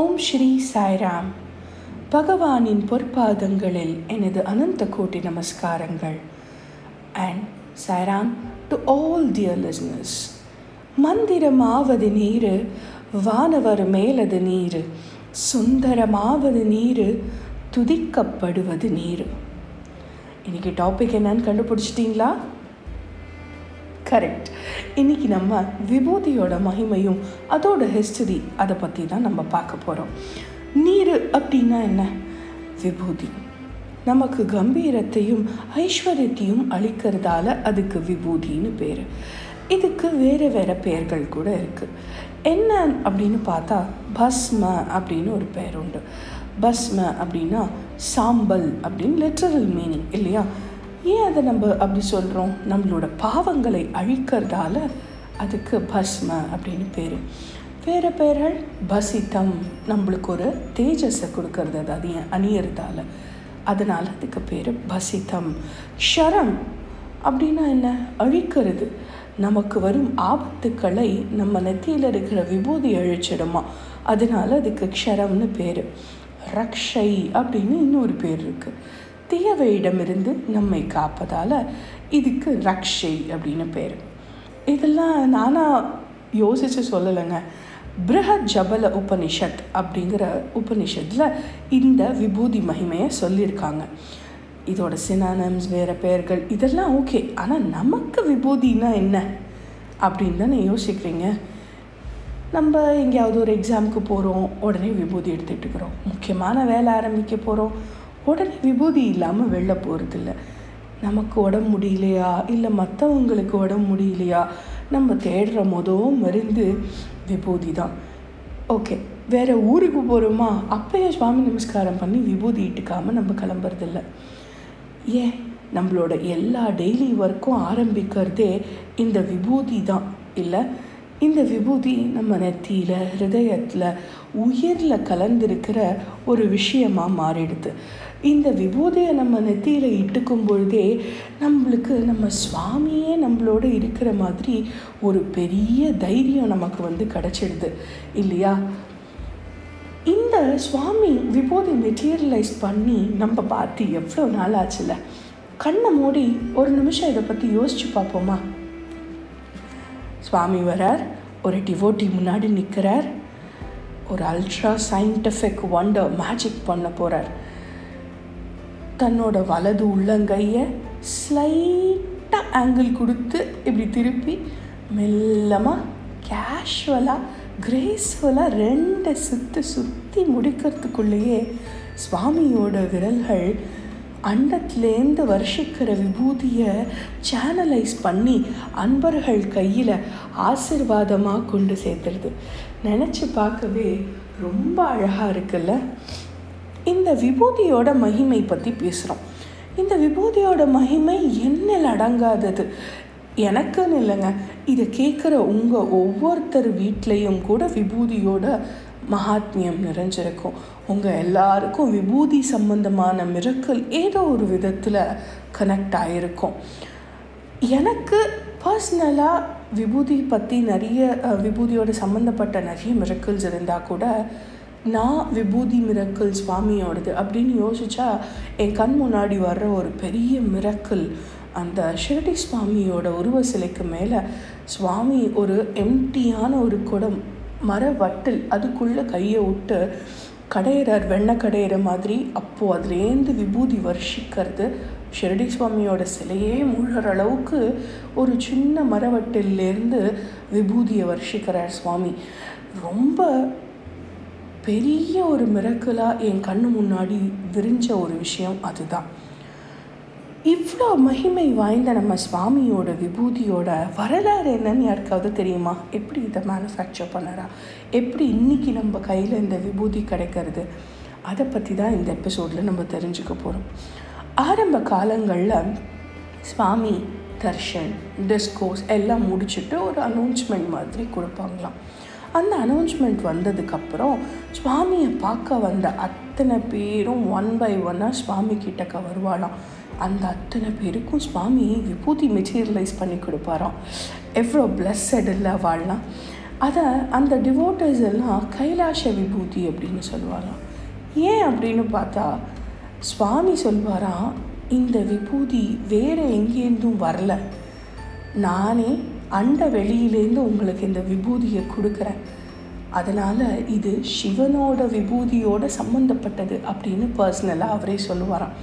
ஓம் ஸ்ரீ சாய்ராம். பகவானின் பொற்பாதங்களில் எனது அனந்த கோட்டி நமஸ்காரங்கள். And Sairam to all dear listeners மந்திரமாவது நீர் வானவர் மேலது நீர் சுந்தரமாவது நீர் துதிக்கப்படுவது நீர். இன்னைக்கு டாபிக் என்னன்னு கண்டுபிடிச்சிட்டிங்களா? கரெக்ட் இன்னைக்கு நம்ம விபூதியோட மகிமையும் அதோட ஹிஸ்டரி அதை பற்றி தான் நம்ம பார்க்க போகிறோம் நீர் அப்படின்னா என்ன? விபூதி. நமக்கு கம்பீரத்தையும் ஐஸ்வர்யத்தையும் அளிக்கிறதால அதுக்கு விபூதின்னு பேர். இதுக்கு வேறு வேறு பெயர்கள் கூட இருக்குது என்ன அப்படின்னு பார்த்தா பஸ்ம அப்படின்னு ஒரு பெயர் உண்டு. பஸ்ம அப்படின்னா சாம்பல் அப்படின்னு லிட்ரல் மீனிங் இல்லையா? ஏன் அதை நம்ம அப்படி சொல்கிறோம் நம்மளோட பாவங்களை அழிக்கிறதால அதுக்கு பஸ்ம அப்படின்னு பேர். வேறு பெயர்கள் பசித்தம். நம்மளுக்கு ஒரு தேஜஸை கொடுக்கறது அது அதிக அணியறதால. அதனால் அதுக்கு பேர் பசித்தம். ஷரம் அப்படின்னா என்ன? அழிக்கிறது. நமக்கு வரும் ஆபத்துக்களை நம்ம நெத்தியில் இருக்கிற விபூதி அழிச்சிடுமா? அதனால அதுக்கு க்ஷரம்னு பேர். ரக்ஷை அப்படின்னு இன்னொரு பேர் இருக்குது தீயவையிடமிருந்து நம்மை காப்பதால் இதுக்கு ரக்ஷை அப்படின்னு பேர். இதெல்லாம் நானாக யோசித்து சொல்லலைங்க. பிருஹத் ஜபல உபனிஷத் அப்படிங்கிற உபனிஷத்தில் இந்த விபூதி மகிமையை சொல்லியிருக்காங்க. இதோட சினானம்ஸ் வேறு பெயர்கள் இதெல்லாம் ஓகே ஆனால் நமக்கு விபூதினா என்ன அப்படின்னு தானே யோசிக்கிறீங்க. நம்ம எங்கேயாவது ஒரு எக்ஸாமுக்கு போகிறோம் உடனே விபூதி எடுத்துகிட்டு இருக்கிறோம். முக்கியமான வேலை ஆரம்பிக்க போகிறோம் உடனே விபூதி இல்லாமல் வெளில போகிறதில்ல நமக்கு உடம்பு முடியலையா? இல்லை மற்றவங்களுக்கு உடம்பு முடியலையா? நம்ம தேடுற மொதல் மருந்து விபூதி தான். ஓகே வேறு ஊருக்கு போகிறோமா அப்பயே சுவாமி நமஸ்காரம் பண்ணி விபூதி இட்டுக்காமல் நம்ம கிளம்புறதில்ல. ஏன்? நம்மளோட எல்லா டெய்லி ஒர்க்கும் ஆரம்பிக்கிறதே இந்த விபூதி தான். இல்லை இந்த விபூதி நம்ம நெத்தியில் ஹிருதயத்தில் உயிரில் கலந்திருக்கிற ஒரு விஷயமாக மாறிடுது. இந்த விபூதியை நம்ம நெத்தியில் இட்டுக்கும் பொழுதே நம்மளுக்கு நம்ம சுவாமியே நம்மளோட இருக்கிற மாதிரி ஒரு பெரிய தைரியம் நமக்கு வந்து கிடச்சிடுது இல்லையா? இந்த சுவாமி விபூதி மெட்டீரியலைஸ் பண்ணி நம்ம பார்த்து எவ்வளோ நாள் ஆச்சுல? கண்ணை மூடி ஒரு நிமிஷம் இதை பற்றி யோசிச்சு பார்ப்போமா? சுவாமி வரார் ஒரு டிவோட்டி முன்னாடி நிற்கிறார் ஒரு அல்ட்ரா சயின்டிஃபிக் ஒண்டர் மேஜிக் பண்ண போகிறார் தன்னோட வலது உள்ளங்கையை ஸ்லைட்டாக ஆங்கிள் கொடுத்து இப்படி திருப்பி மெல்லமாக கேஷுவலாக கிரேஸ்ஃபுல்லாக ரெண்டை சுற்றி சுற்றி முடிக்கிறதுக்குள்ளேயே சுவாமியோட விரல்கள் அண்டத்துலேருந்து வருஷிக்கிற விபூதியை சேனலைஸ் பண்ணி அன்பர்கள் கையில் ஆசிர்வாதமாக கொண்டு சேர்த்துருது. நினச்சி பார்க்கவே ரொம்ப அழகாக இருக்குல்ல? இந்த விபூதியோட மகிமை பற்றி பேசுகிறோம் இந்த விபூதியோட மகிமை என்னில் அடங்காதது? எனக்குன்னு இல்லைங்க. இதை கேட்குற உங்கள் ஒவ்வொருத்தர் வீட்லேயும் கூட விபூதியோட மகாத்மியம் நிறைஞ்சிருக்கும். உங்கள் எல்லாருக்கும் விபூதி சம்பந்தமான மிரக்கல் ஏதோ ஒரு விதத்தில் கனெக்ட் ஆகிருக்கும் எனக்கு பர்சனலாக விபூதி பற்றி நிறைய விபூதியோட சம்மந்தப்பட்ட நிறைய மிரக்கல்ஸ் இருந்தால் கூட நான் விபூதி மிரக்கல் சுவாமியோடது அப்படின்னு யோசிச்சா என் கண் முன்னாடி வர்ற ஒரு பெரிய மிரக்கல் அந்த ஷிரடி சுவாமியோட உருவ சிலைக்கு மேலே சுவாமி ஒரு எம்டியான ஒரு குடம் மர வட்டில் அதுக்குள்ளே கையை விட்டு கடையிறார் வெண்ணெய் கடையிற மாதிரி. அப்போது அதுலேருந்து விபூதி வருஷிக்கிறது ஷிரடி சுவாமியோட சிலையே. மூழ்கிற அளவுக்கு ஒரு சின்ன மரவட்டிலேருந்து விபூதியை வருஷிக்கிறார் சுவாமி. ரொம்ப பெரிய ஒரு மிரக்கலாக என் கண்ணு முன்னாடி விரிஞ்ச ஒரு விஷயம் அதுதான். இவ்வளோ மகிமை வாய்ந்த நம்ம சுவாமியோட விபூதியோட வரலாறு என்னன்னு யாருக்காவது தெரியுமா? எப்படி இதை மேனுஃபேக்சர் பண்ணுறா? எப்படி இன்றைக்கி நம்ம கையில் இந்த விபூதி கிடைக்கிறது? அதை பற்றி தான் இந்த எபிசோடில் நம்ம தெரிஞ்சுக்க போகிறோம் ஆரம்ப காலங்களில் சுவாமி தர்ஷன் டிஸ்கோஸ் எல்லாம் முடிச்சுட்டு ஒரு அனௌன்ஸ்மெண்ட் மாதிரி கொடுப்பாங்களாம். அந்த அனௌன்ஸ்மெண்ட் வந்ததுக்கப்புறம் சுவாமியை பார்க்க வந்த அத்தனை பேரும் ஒன் பை ஒன்னாக சுவாமி கிட்டக்க வருவாளாம். அந்த அத்தனை பேருக்கும் சுவாமி விபூதி மெட்டீரியலைஸ் பண்ணி கொடுப்பாராம். எவ்வளோ பிளஸ்ஸட் இல்லை வாழலாம் அதை அந்த டிவோட்டர்ஸ் எல்லாம் கைலாஷ விபூதி அப்படின்னு சொல்லுவாராம் ஏன் அப்படின்னு பார்த்தா சுவாமி சொல்வாராம் இந்த விபூதி வேறு எங்கேருந்தும் வரல. நானே அண்ட வெளியிலேருந்து உங்களுக்கு இந்த விபூதியை கொடுக்குறேன். அதனால் இது சிவனோட விபூதியோட சம்மந்தப்பட்டது அப்படின்னு பர்சனலாக அவரே சொல்லுவாராம்.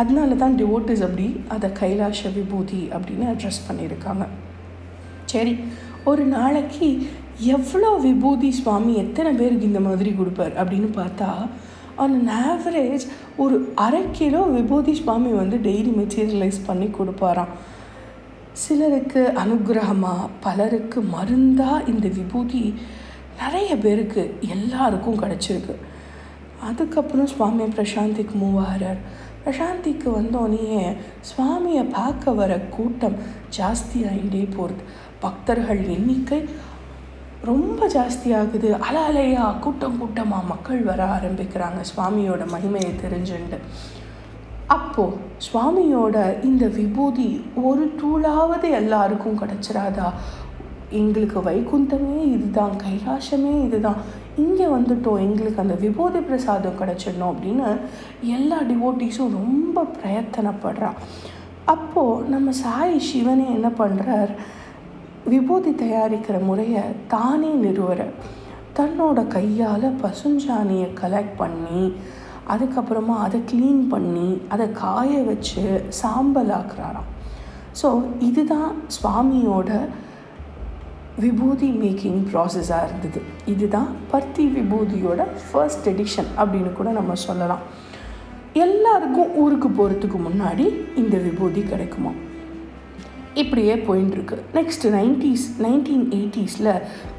அதனால தான் டிவோட்டிஸ் அப்படி அதை கைலாஷ விபூதி அப்படின்னு அட்ரஸ் பண்ணியிருக்காங்க. சரி ஒரு நாளைக்கு எவ்வளோ விபூதி சுவாமி எத்தனை பேருக்கு இந்த மாதிரி கொடுப்பார் அப்படின்னு பார்த்தா ஆன் அன் ஆவரேஜ் ஒரு அரை கிலோ விபூதி சுவாமி வந்து டெய்லி மெட்டீரியலைஸ் பண்ணி கொடுப்பாராம். சிலருக்கு அனுகிரகமாக பலருக்கு மருந்தாக இந்த விபூதி நிறைய பேருக்கு எல்லாருக்கும் கிடச்சிருக்கு. அதுக்கப்புறம் சுவாமி பிரசாந்திக்கு மூவாரர் பிரசாந்திக்கு வந்தோடனே சுவாமியை பார்க்க வர கூட்டம் ஜாஸ்தியாகிட்டே போகிறது பக்தர்கள் எண்ணிக்கை ரொம்ப ஜாஸ்தியாகுது. அல அலையா கூட்டம் கூட்டமாக மக்கள் வர ஆரம்பிக்கிறாங்க சுவாமியோட மகிமையை தெரிஞ்சுண்டு அப்போது சுவாமியோட இந்த விபூதி ஒரு தூளாவது எல்லாருக்கும் கிடச்சிராதா? எங்களுக்கு வைகுந்தமே இதுதான் கைலாசமே இதுதான். இங்கே வந்துட்டோம் எங்களுக்கு அந்த விபூதி பிரசாதம் கிடச்சிடணும் அப்படின்னு எல்லா டிவோட்டிஸும் ரொம்ப பிரயத்தனப்படுறான் அப்போது நம்ம சாய் சிவனே என்ன பண்ணுறார் விபூதி தயாரிக்கிற முறையை தானே நிறுவற தன்னோட கையால் பசுஞ்சாணியை கலெக்ட் பண்ணி அதுக்கப்புறமா அதை க்ளீன் பண்ணி அதை காய வச்சு சாம்பல் ஆக்குறாராம் ஸோ இதுதான் சுவாமியோட விபூதி மேக்கிங் ப்ராசஸாக இருந்தது. இதுதான் பர்த்தி விபூதியோட ஃபர்ஸ்ட் எடிஷன் அப்படின்னு கூட நம்ம சொல்லலாம். எல்லாருக்கும் ஊருக்கு போகிறதுக்கு முன்னாடி இந்த விபூதி கிடைக்குமா இப்படியே போயின்ட்டுருக்கு நெக்ஸ்ட் நைன்டிஸ் நைன்டீன் எயிட்டிஸில்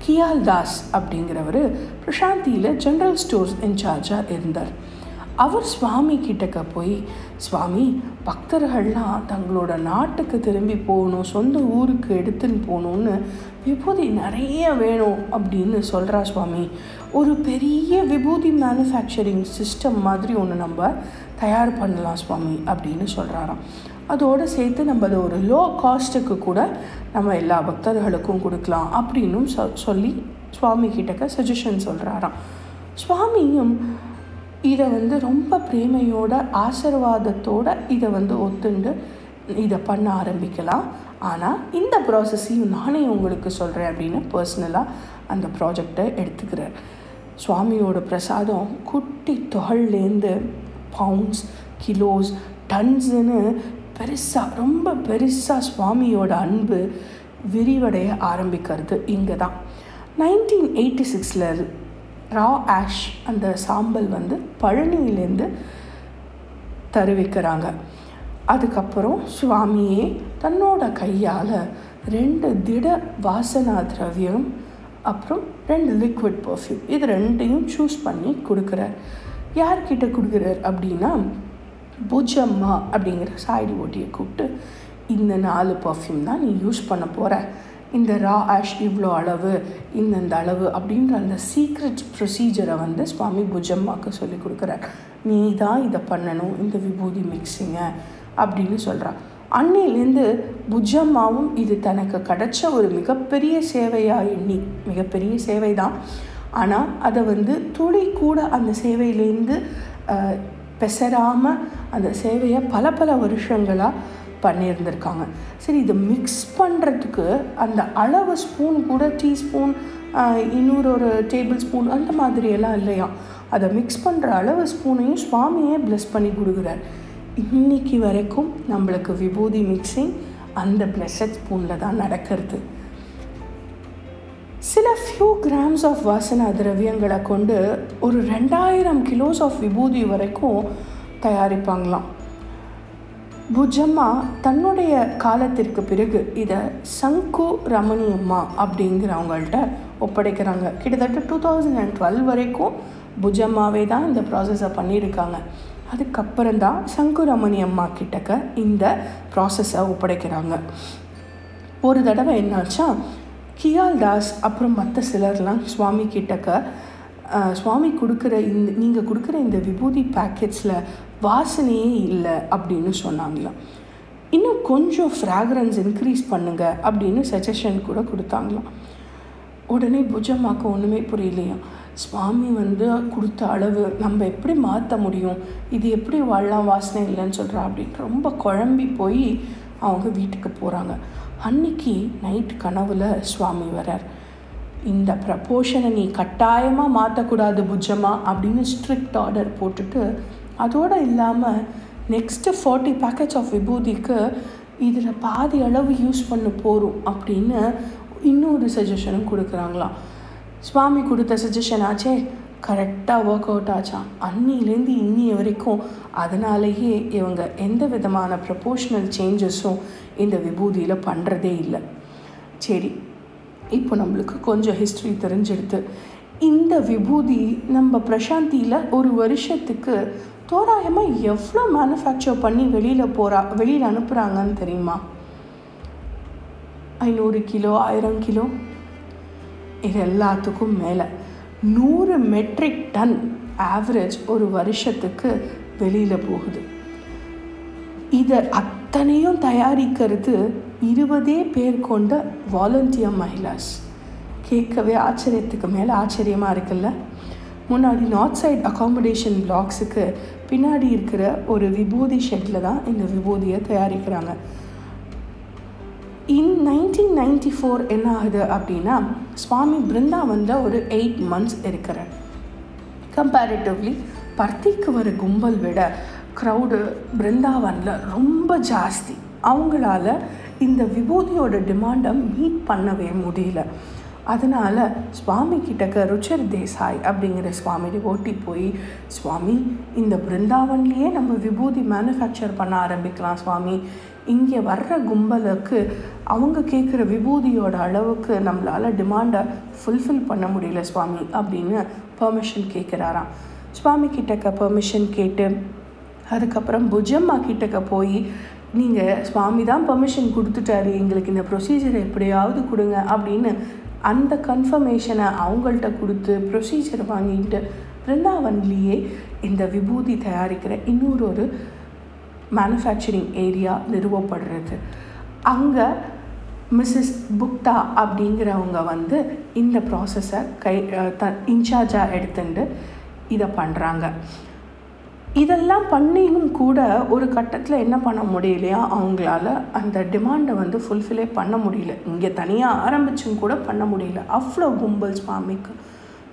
கியால் தாஸ் அப்படிங்கிறவர் பிரசாந்தியில் ஜென்ரல் ஸ்டோர்ஸ் இன்சார்ஜாக இருந்தார். அவர் சுவாமி கிட்டக்க போய் சுவாமி பக்தர்கள்லாம் தங்களோட நாட்டுக்கு திரும்பி போகணும் சொந்த ஊருக்கு எடுத்துன்னு போகணுன்னு விபூதி நிறைய வேணும் அப்படின்னு சொல்கிறா சுவாமி. ஒரு பெரிய விபூதி மேனுஃபேக்சரிங் சிஸ்டம் மாதிரி ஒன்று நம்ம தயார் பண்ணலாம் சுவாமி அப்படின்னு சொல்கிறாராம் அதோடு சேர்த்து நம்ம அதை ஒரு லோ காஸ்ட்டுக்கு கூட நம்ம எல்லா பக்தர்களுக்கும் கொடுக்கலாம் அப்படின்னும் சொ சொல்லி சுவாமி கிட்டக்க சஜஷன் சொல்கிறாராம் சுவாமியும் இதை வந்து ரொம்ப பிரேமையோட ஆசிர்வாதத்தோடு இதை வந்து ஒத்துண்டு இதை பண்ண ஆரம்பிக்கலாம். ஆனால் இந்த ப்ராசஸையும் நானே உங்களுக்கு சொல்கிறேன் அப்படின்னு பர்சனலாக அந்த ப்ராஜெக்டை எடுத்துக்கிறேன் சுவாமியோட பிரசாதம் குட்டி தொகல்லேருந்து பவுண்ட்ஸ் கிலோஸ் டன்ஸுன்னு பெருசாக ரொம்ப பெருசாக சுவாமியோட அன்பு விரிவடைய ஆரம்பிக்கிறது இங்கே தான் நைன்டீன் எயிட்டி சிக்ஸில் ரா ஆஷ் அந்த சாம்பல் வந்து பழனியிலேருந்து தருவிக்கிறாங்க. அதுக்கப்புறம் சுவாமியே தன்னோட கையால் ரெண்டு திட வாசனா திரவியம் அப்புறம் ரெண்டு லிக்விட் பர்ஃப்யூம் இது ரெண்டையும் சூஸ் பண்ணி கொடுக்குறார். யார்கிட்ட கொடுக்குறார் அப்படின்னா பூஜம்மா அப்படிங்கிற சாயடி ஓட்டியை கூப்பிட்டு இந்த நாலு பர்ஃப்யூம் தான் நீ யூஸ் பண்ண போகிற இந்த ரா ஆஷ் இவ்வளோ அளவு இந்தந்த அளவு அப்படின்ற அந்த சீக்ரெட் ப்ரொசீஜரை வந்து சுவாமி புஜம்மாவுக்கு சொல்லி கொடுக்குறார். நீ தான் இதை பண்ணணும் இந்த விபூதி மிக்சிங்கை அப்படின்னு சொல்கிறான் அன்னையிலேருந்து புஜம்மாவும் இது தனக்கு கிடைச்ச ஒரு மிகப்பெரிய சேவையாக எண்ணி மிகப்பெரிய சேவை தான் ஆனால் அதை வந்து துளி கூட அந்த சேவையிலேருந்து பெசராமல் அந்த சேவையை பல பல வருஷங்களாக பண்ணியிருந்திருக்காங்க. சரி இதை மிக்ஸ் பண்ணுறதுக்கு அந்த அளவு ஸ்பூன் கூட டீஸ்பூன் இன்னொரு ஒரு டேபிள் ஸ்பூன் அந்த மாதிரியெல்லாம் இல்லையா? அதை மிக்ஸ் பண்ணுற அளவு ஸ்பூனையும் சுவாமியே ப்ளெஸ் பண்ணி கொடுக்குறார். இன்னைக்கு வரைக்கும் நம்மளுக்கு விபூதி மிக்சிங் அந்த பிளஸட் ஸ்பூனில் தான் நடக்கிறது. சில ஃபியூ கிராம்ஸ் ஆஃப் வாசன திரவியங்களை கொண்டு ஒரு ரெண்டாயிரம் கிலோஸ் ஆஃப் விபூதி வரைக்கும் தயாரிப்பாங்களாம். புஜம்மா தன்னுடைய காலத்திற்கு பிறகு இதை சங்கு ரமணியம்மா அப்படிங்கிறவங்கள்ட்ட ஒப்படைக்கிறாங்க. கிட்டத்தட்ட டூ தௌசண்ட் அண்ட் டுவெல் வரைக்கும் புஜம்மாவே தான் இந்த ப்ராசஸை பண்ணியிருக்காங்க. அதுக்கப்புறம் தான் சங்கு ரமணி அம்மா கிட்டக்க இந்த ப்ராசஸை ஒப்படைக்கிறாங்க. ஒரு தடவை என்னாச்சா கியால் தாஸ் அப்புறம் மற்ற சிலர்லாம் சுவாமி கிட்டக்க சுவாமி கொடுக்குற இந்த நீங்கள் கொடுக்குற இந்த விபூதி பேக்கெட்ஸில் வாசனையே இல்லை அப்படின்னு சொன்னாங்களாம் இன்னும் கொஞ்சம் ஃப்ராக்ரன்ஸ் இன்க்ரீஸ் பண்ணுங்க அப்படின்னு சஜஷன் கூட கொடுத்தாங்களாம் உடனே புஜம்மாக்கு ஒன்றுமே புரியலையா? சுவாமி வந்து கொடுத்த அளவு நம்ம எப்படி மாற்ற முடியும்? இது எப்படி வாழலாம்? வாசனை இல்லைன்னு சொல்கிறா அப்படின்னு ரொம்ப குழம்பி போய் அவங்க வீட்டுக்கு போகிறாங்க அன்னைக்கு நைட் கனவில் சுவாமி வரார் இந்த ப்ரப்போஷனை நீ கட்டாயமாக மாற்றக்கூடாது புஜமா அப்படின்னு ஸ்ட்ரிக்ட் ஆர்டர் போட்டுட்டு அதோடு இல்லாமல் நெக்ஸ்ட்டு ஃபார்ட்டி பேக்கெட்ஸ் ஆஃப் விபூதிக்கு இதில் பாதி அளவு யூஸ் பண்ண போகிறோம் அப்படின்னு இன்னொரு சஜஷனும் கொடுக்குறாங்களாம் சுவாமி கொடுத்த சஜஷன் ஆச்சே கரெக்டாக ஒர்க் அவுட் ஆச்சான் அன்னிலேருந்து இன்னிய வரைக்கும் அதனாலேயே இவங்க எந்த விதமான ப்ரப்போர்ஷனல் சேஞ்சஸும் இந்த விபூதியில் பண்ணுறதே இல்லை. சரி இப்போ நம்மளுக்கு கொஞ்சம் ஹிஸ்ட்ரி தெரிஞ்செடுத்து இந்த விபூதி நம்ம பிரசாந்தியில் ஒரு வருஷத்துக்கு தோராயமாக எவ்வளோ மேனுஃபேக்சர் பண்ணி வெளியில் போகிறா வெளியில் அனுப்புகிறாங்கன்னு தெரியுமா? ஐநூறு கிலோ ஆயிரம் கிலோ? இது எல்லாத்துக்கும் மேலே. நூறு மெட்ரிக் டன் ஆவரேஜ் ஒரு வருஷத்துக்கு வெளியில் போகுது. இதை அத்தனையும் தயாரிக்கிறது இருபதே பேர் கொண்ட வாலண்டியர் மகிழாஸ். கேட்கவே ஆச்சரியத்துக்கு மேலே ஆச்சரியமாக இருக்குல்ல? முன்னாடி நார்த் சைட் அகாமடேஷன் பிளாக்ஸுக்கு பின்னாடி இருக்கிற ஒரு விபூதி ஷெட்டில் தான் இந்த விபூதியை தயாரிக்கிறாங்க. இன் நைன்டீன் நைன்டி ஃபோர் என்ன ஆகுது அப்படின்னா சுவாமி பிருந்தாவனில் ஒரு எயிட் மந்த்ஸ் இருக்கிற கம்பேரிட்டிவ்லி பர்த்திக்கு வர கும்பல் விட க்ரௌடு பிருந்தாவனில் ரொம்ப ஜாஸ்தி. அவங்களால இந்த விபூதியோட டிமாண்டை மீட் பண்ணவே முடியல. அதனால் சுவாமி கிட்டக்க ருச்சர் தேசாய் அப்படிங்கிற சுவாமிகிட்ட ஓட்டி போய் சுவாமி இந்த பிருந்தாவன்லேயே நம்ம விபூதி மேனுஃபேக்சர் பண்ண ஆரம்பிக்கலாம் சுவாமி. இங்கே வர்ற கும்பலுக்கு அவங்க கேட்குற விபூதியோட அளவுக்கு நம்மளால் டிமாண்டை ஃபுல்ஃபில் பண்ண முடியல சுவாமி அப்படின்னு பெர்மிஷன் கேட்குறாராம் சுவாமி கிட்டக்க பெர்மிஷன் கேட்டு அதுக்கப்புறம் புஜம்மா கிட்டக்க போய் நீங்கள் சுவாமி தான் பெர்மிஷன் கொடுத்துட்டாரு எங்களுக்கு இந்த ப்ரொசீஜர் எப்படியாவது கொடுங்க அப்படின்னு அந்த கன்ஃபர்மேஷனை அவங்கள்ட்ட கொடுத்து ப்ரொசீஜர் வாங்கிட்டு பிருந்தாவன்லேயே இந்த விபூதி தயாரிக்கிற இன்னொரு ஒரு மேனுஃபேக்சரிங் ஏரியா நிறுவப்படுறது. அங்கே மிஸ்ஸஸ் புக்தா அப்படிங்கிறவங்க வந்து இந்த ப்ராசஸை கை த இன்சார்ஜாக எடுத்துட்டு இதை பண்ணுறாங்க இதெல்லாம் பண்ணியும் கூட ஒரு கட்டத்தில் என்ன பண்ண முடியலையா? அவங்களால அந்த டிமாண்டை வந்து ஃபுல்ஃபில்லே பண்ண முடியல. இங்கே தனியாக ஆரம்பிச்சும் கூட பண்ண முடியல. அவ்வளோ கும்பல் சுவாமிக்கு.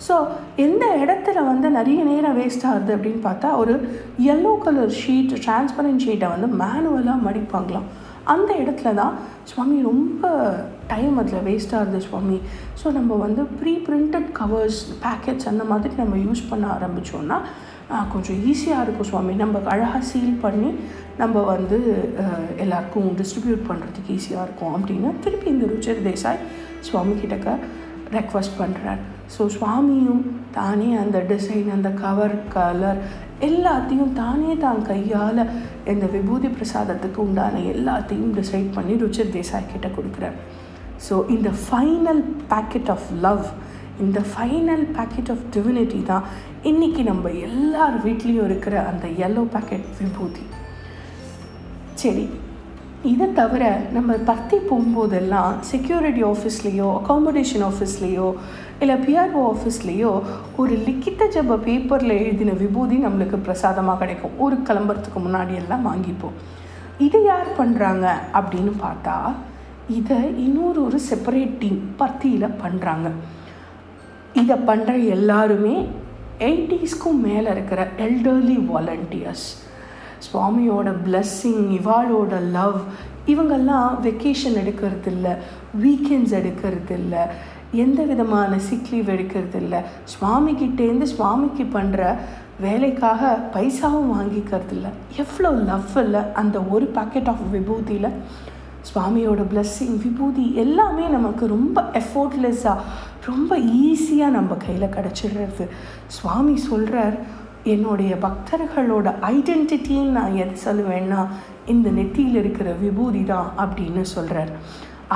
ஸோ எந்த இடத்துல வந்து நிறைய நேரம் வேஸ்ட் ஆகுது அப்படின்னு பார்த்தா ஒரு எல்லோ கலர் ஷீட் டிரான்ஸ்பரண்ட் ஷீட்டை வந்து மேனுவலாக மடிப்பாங்களாம். அந்த இடத்துல தான் சுவாமி ரொம்ப டைம் அதில் வேஸ்ட் ஆகுது சுவாமி. ஸோ நம்ம வந்து ப்ரீ பிரிண்டட் கவர்ஸ் பேக்கெட்ஸ் அந்த மாதிரி நம்ம யூஸ் பண்ண ஆரம்பித்தோன்னா கொஞ்சம் ஈஸியாக இருக்கும் சுவாமி. நம்ம அழகாக சீல் பண்ணி நம்ம வந்து எல்லாருக்கும் டிஸ்ட்ரிபியூட் பண்ணுறதுக்கு ஈஸியாக இருக்கும் அப்படின்னு திருப்பி இந்த ருச்சர் தேசாய் சுவாமி கிட்டக்க ரெக்வஸ்ட் பண்ணுறார் ஸோ சுவாமியும் தானே அந்த டிசைன் அந்த கவர் கலர் எல்லாத்தையும் தானே தான் கையால் இந்த விபூதி பிரசாதத்துக்கு உண்டான எல்லாத்தையும் டிசைட் பண்ணி ருச்சர் தேசாய் கிட்ட கொடுக்குறார். ஸோ இந்த ஃபைனல் பேக்கெட் ஆஃப் லவ் இந்த ஃபைனல் பேக்கெட் ஆஃப் டிவினிட்டி தான் இன்றைக்கி நம்ம எல்லார் வீட்லேயும் இருக்கிற அந்த எல்லோ பேக்கெட் விபூதி. சரி இதை தவிர நம்ம பர்த்தி போகும்போதெல்லாம் செக்யூரிட்டி ஆஃபீஸ்லேயோ அகாமடேஷன் ஆஃபீஸ்லேயோ இல்லை பிஆர்ஓ ஆஃபீஸ்லேயோ ஒரு லிக்கிட்ட ஜப பேப்பரில் எழுதின விபூதி நம்மளுக்கு பிரசாதமாக கிடைக்கும். ஒரு கிளம்புறதுக்கு முன்னாடி எல்லாம் வாங்கிப்போம். இது யார் பண்ணுறாங்க அப்படின்னு பார்த்தா இதை இன்னொரு ஒரு செப்பரேட் டீம் பர்த்தியில் பண்ணுறாங்க இதை பண்ணுற எல்லாருமே எயிட்டிஸ்க்கும் மேலே இருக்கிற எல்டர்லி வாலண்டியர்ஸ் சுவாமியோட பிளஸ்ஸிங் இவாளோட லவ் இவங்கெல்லாம் வெக்கேஷன் எடுக்கிறது இல்லை வீக்கெண்ட்ஸ் எடுக்கிறது இல்லை எந்த விதமான சிக் லீவ் எடுக்கிறது இல்லை சுவாமிகிட்டேருந்து சுவாமிக்கு பண்ணுற வேலைக்காக பைசாவும் வாங்கிக்கிறது இல்லை எவ்வளோ லவ் இல்லை அந்த ஒரு பாக்கெட் ஆஃப் விபூதியில் சுவாமியோட பிளஸ்ஸிங் விபூதி எல்லாமே நமக்கு ரொம்ப எஃபோர்ட்லெஸ்ஸாக ரொம்ப ஈஸியாக நம்ம கையில் கிடச்சிடுறது. சுவாமி சொல்கிறார் என்னுடைய பக்தர்களோட ஐடென்டிட்டின்னு நான் எது சொல்லுவேன்னா இந்த நெத்தியில் இருக்கிற விபூதி தான் அப்படின்னு சொல்கிறார்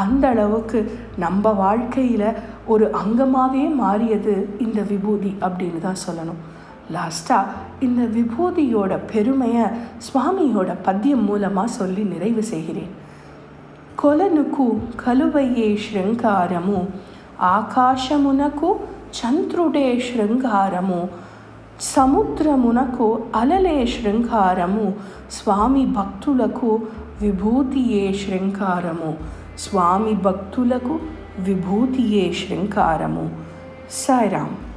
அந்த அளவுக்கு நம்ம வாழ்க்கையில் ஒரு அங்கமாகவே மாறியது இந்த விபூதி அப்படின்னு தான் சொல்லணும். லாஸ்ட்டாக இந்த விபூதியோட பெருமையை சுவாமியோட பத்தியம் மூலமாக சொல்லி நிறைவு செய்கிறேன். கொலனுக்கு கலுவையே ஸ்ருங்காரமும் ఆకాశమునకు చంద్రుడే శృంగారము సముద్రమునకు అలలే శృంగారము స్వామి భక్తులకు విభూతియే శృంగారము స్వామి భక్తులకు విభూతియే శృంగారము. సాయిరామ్.